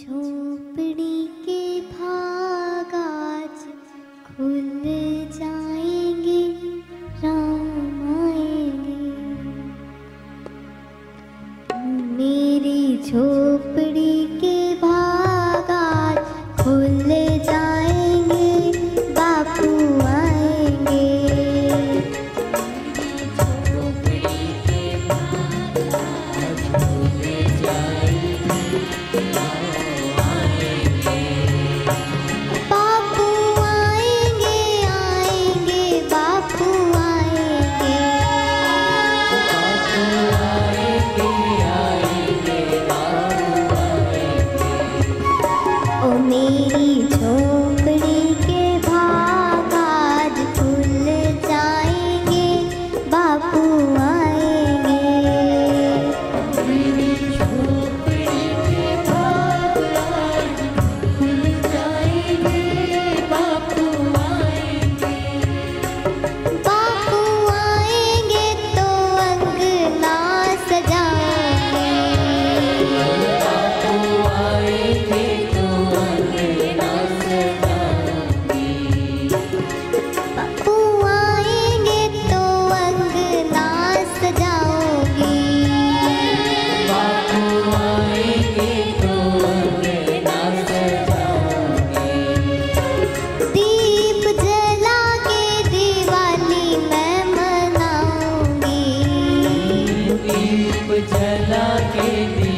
झोपड़ी के भागाज खुल जाएँगे राम आएँगे। मेरी झोपड़ी के चला के दिया